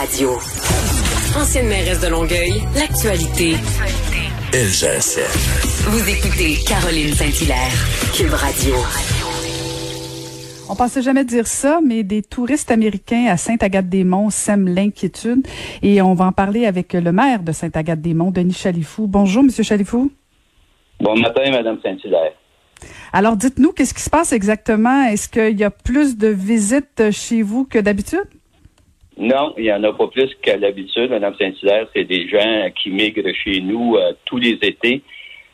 Radio. Ancienne mairesse de Longueuil, l'actualité. LGSN. Vous écoutez Caroline Saint-Hilaire, Cube Radio. On pensait jamais dire ça, mais des touristes américains à Sainte-Agathe-des-Monts sèment l'inquiétude. Et on va en parler avec le maire de Sainte-Agathe-des-Monts, Denis Chalifou. Bonjour, Monsieur Chalifou. Bon matin, Madame Saint-Hilaire. Alors, dites-nous, qu'est-ce qui se passe exactement? Est-ce qu'il y a plus de visites chez vous que d'habitude? Non, il n'y en a pas plus qu'à l'habitude, Madame Saint-Hilaire. C'est des gens qui migrent chez nous euh, tous les étés.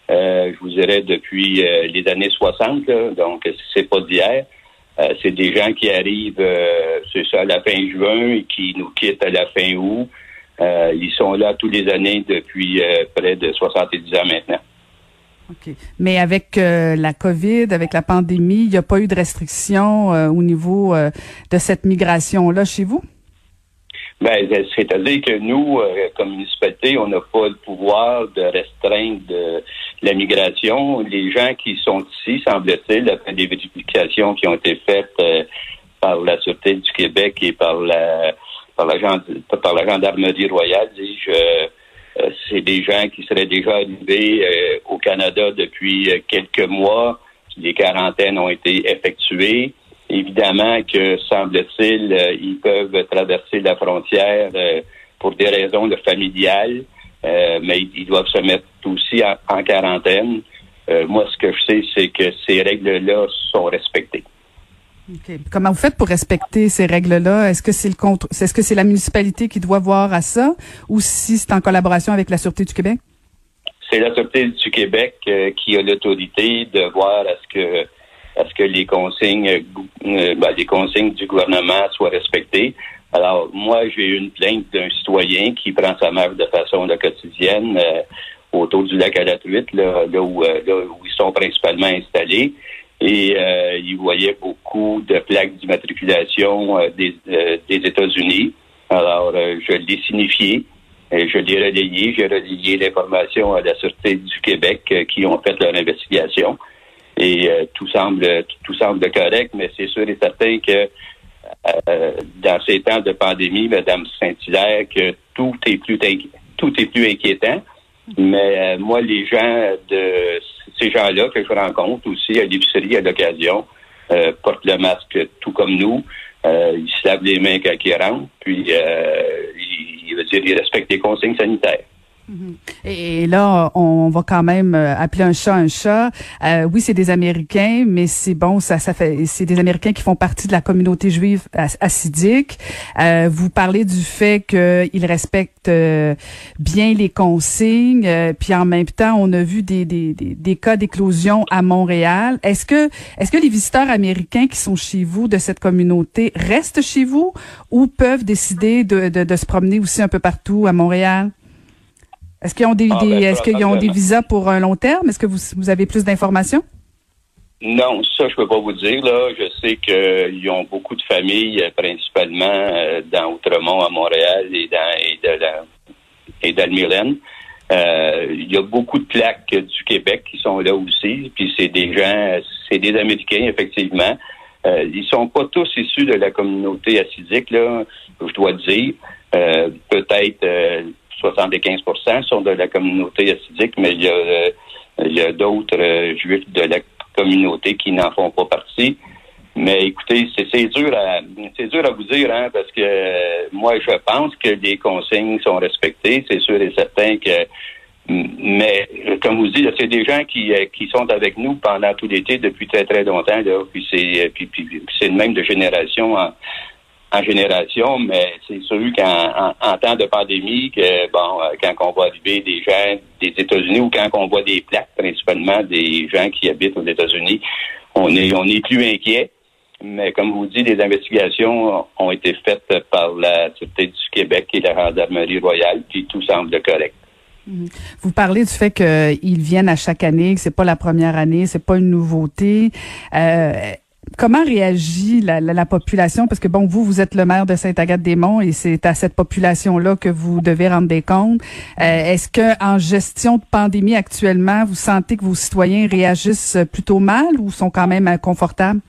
Euh, je vous dirais depuis euh, les années 60, là, donc c'est pas d'hier. Euh, c'est des gens qui arrivent, euh, c'est ça, à la fin juin et qui nous quittent à la fin août. Euh, ils sont là tous les années depuis près de 70 ans maintenant. OK. Mais avec la COVID, avec la pandémie, il n'y a pas eu de restrictions au niveau de cette migration-là chez vous? Ben, c'est-à-dire que nous, comme municipalité, on n'a pas le pouvoir de restreindre la migration. Les gens qui sont ici, semble-t-il, après des vérifications qui ont été faites euh, par la Sûreté du Québec et par la par la, par gendarmerie royale, dis-je, euh, euh, c'est des gens qui seraient déjà arrivés au Canada depuis quelques mois. Les quarantaines ont été effectuées. Évidemment que, semble-t-il, ils peuvent traverser la frontière pour des raisons familiales. Euh, mais ils doivent se mettre aussi en, quarantaine. Euh, moi, ce que je sais, c'est que ces règles-là sont respectées. Comment vous faites pour respecter ces règles-là? Est-ce que c'est le contre, est-ce que c'est la municipalité qui doit voir à ça ou si c'est en collaboration avec la Sûreté du Québec? C'est la Sûreté du Québec euh, qui a l'autorité de voir à ce que à ce que les consignes ben, les consignes du gouvernement soient respectées. Alors, moi, j'ai eu une plainte d'un citoyen qui prend sa marche de façon quotidienne euh, autour du lac à la truite, là, où, euh, là, où ils sont principalement installés. Et euh, il voyait beaucoup de plaques d'immatriculation des, des États-Unis. Alors, je l'ai signifié. je l'ai relayé. J'ai relayé l'information à la Sûreté du Québec qui ont fait leur investigation. Et tout semble tout semble correct, mais c'est sûr et certain que euh, dans ces temps de pandémie, Madame Saint-Hilaire, que tout est plus tout est plus inquiétant. Mais euh, moi, les gens de ces gens-là que je rencontre aussi à l'épicerie à l'occasion euh, portent le masque tout comme nous. ils se lavent les mains quand ils rentrent, puis ils, ils, ils respectent les consignes sanitaires. Et là, on va quand même euh, appeler un chat un chat. Euh, oui, c'est des Américains, mais c'est bon, ça, ça fait, c'est des Américains qui font partie de la communauté juive assidique. Euh, vous parlez du fait qu'ils respectent bien les consignes, puis en même temps, on a vu des, des, des, cas d'éclosion à Montréal. Est-ce que, est-ce que les visiteurs américains qui sont chez vous de cette communauté restent chez vous ou peuvent décider de, de, de se promener aussi un peu partout à Montréal? Est-ce qu'ils ont des, ah, ben, est-ce qu'ils ont des visas pour un long terme? Est-ce que vous, vous avez plus d'informations? Non, ça, je peux pas vous dire. Là. Je sais qu'ils ont beaucoup de familles, euh, principalement euh, dans Outremont, à Montréal et dans, et de la, et. Euh, il y a beaucoup de plaques du Québec qui sont là aussi. Puis c'est des gens, c'est des Américains, effectivement. Euh, ils sont pas tous issus de la communauté acidique, là, je dois dire. Peut-être 75% sont de la communauté assidique, mais il y a, euh, d'autres euh, juifs de la communauté qui n'en font pas partie. Mais écoutez, c'est dur à dur à vous dire, hein, parce que euh, moi je pense que les consignes sont respectées, c'est sûr et certain que mais comme vous dites, c'est des gens qui, sont avec nous pendant tout l'été depuis très très longtemps, là, puis c'est puis, le même de génération en, génération, mais c'est sûr qu'en en, temps de pandémie, bon, euh, quand on voit arriver des gens des États-Unis ou quand on voit des plaques, principalement des gens qui habitent aux États-Unis, on est on est plus inquiet. Mais comme vous dites, les investigations ont été faites par la Sûreté du Québec et la gendarmerie royale, puis tout semble correct. Mhm. Vous parlez du fait qu'ils viennent à chaque année, que c'est pas la première année, c'est pas une nouveauté. Euh, comment réagit la, la, population? Parce que bon, vous, vous êtes le maire de Sainte-Agathe-des-Monts et c'est à cette population-là que vous devez rendre des comptes. Euh, Est-ce que en gestion de pandémie actuellement, vous sentez que vos citoyens réagissent plutôt mal ou sont quand même confortables?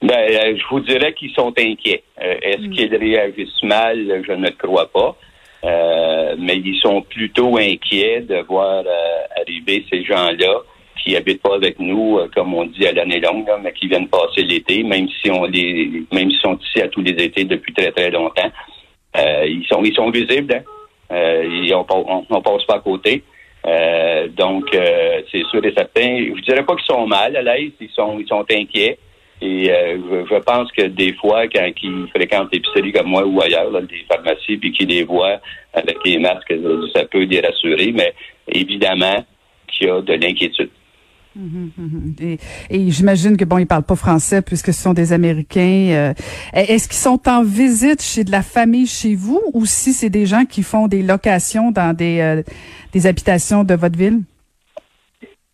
Ben, euh, je vous dirais qu'ils sont inquiets. Euh, est-ce hmm. qu'ils réagissent mal? Je ne le crois pas. Euh, mais ils sont plutôt inquiets de voir arriver ces gens-là qui habitent pas avec nous, comme on dit à l'année longue, mais qui viennent passer l'été, même si on les, même s'ils sont ici à tous les étés depuis très très longtemps. ils sont ils sont visibles. Hein? et on, on, passe pas à côté. donc c'est sûr et certain. Je dirais pas qu'ils sont mal à l'aise. Ils sont ils sont inquiets. Et euh, je pense que des fois, quand ils fréquentent l'épicerie comme moi ou ailleurs, là, des pharmacies, puis qu'ils les voient avec les masques, ça peut les rassurer, mais évidemment qu'il y a de l'inquiétude. Mhm, mhm. Et, j'imagine que bon, ils parlent pas français puisque ce sont des Américains. Euh, est-ce qu'ils sont en visite chez de la famille chez vous ou si c'est des gens qui font des locations dans des, euh, des habitations de votre ville?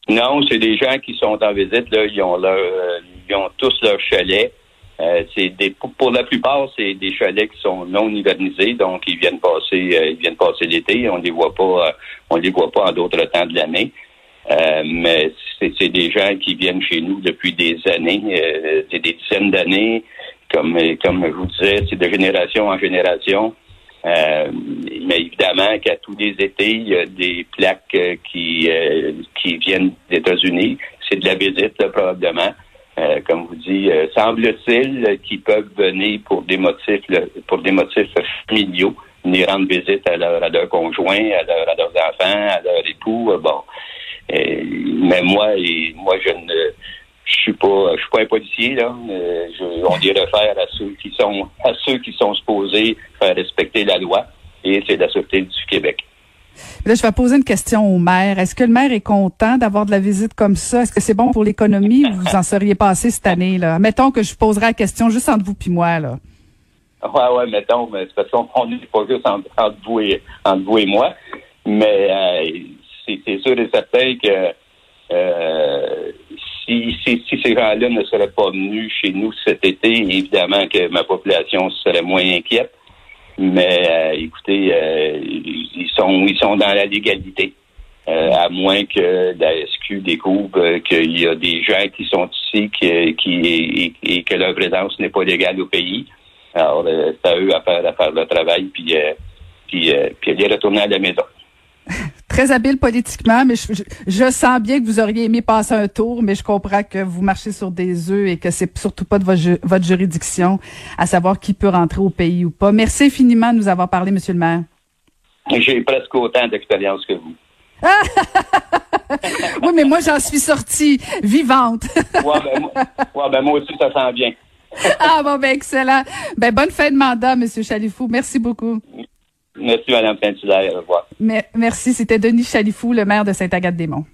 Non, c'est des gens qui sont en visite. Là, ils ont leur, ils ont tous leur chalet. Euh, pour, la plupart, c'est des chalets qui sont non hivernisés, donc ils viennent passer, euh, ils viennent passer l'été. On les voit pas, euh, on les voit pas en d'autres temps de l'année. Mais c'est des gens qui viennent chez nous depuis des années, des dizaines d'années. Comme, comme je vous disais, c'est de génération en génération. mais évidemment qu'à tous les étés, il y a des plaques qui, qui viennent des États-Unis. C'est de la visite, probablement. Euh, comme vous euh, semble-t-il qu'ils peuvent venir pour des motifs pour des motifs familiaux, venir rendre visite à leur, à leur conjoint, à, à, leurs enfants, à leur époux. Euh, bon, mais moi, et, moi, je ne je suis pas je suis pas un policier là. Je, on les réfère à ceux qui sont à ceux qui sont supposés faire respecter la loi et c'est la Sûreté du Québec. Là, je vais poser une question au maire. Est-ce que le maire est content d'avoir de la visite comme ça? Est-ce que c'est bon pour l'économie ou vous en seriez passé cette année? là? Mettons que je poserai la question juste entre vous et moi. Là. Ouais, ouais, mettons, mais c'est parce qu'on n'est pas juste entre, vous et, entre vous et moi. Mais euh, c'est sûr et certain que euh, si, ces gens-là ne seraient pas venus chez nous cet été, évidemment que ma population serait moins inquiète. Mais euh, écoutez, euh, ils sont ils sont dans la légalité. À moins que la SQ découvre qu'il y a des gens qui sont ici qui et, que leur présence n'est pas légale au pays. Alors, c'est à eux à faire, à faire le travail, puis, puis, puis aller retourner à la maison. Très habile politiquement, mais je, sens bien que vous auriez aimé passer un tour, mais je comprends que vous marchez sur des œufs et que c'est surtout pas de votre, juridiction à savoir qui peut rentrer au pays ou pas. Merci infiniment de nous avoir parlé, Monsieur le maire. J'ai presque autant d'expérience que vous. oui, mais moi, j'en suis sortie vivante. ouais, ben, moi, ben, moi aussi, ça sent bien. ah bon, ben excellent. Ben bonne fin de mandat, Monsieur Chalifou. Merci beaucoup. Merci, Mme Saint-Hilaire. Au revoir. merci. C'était Denis Chalifou, le maire de Saint-Agathe-des-Monts.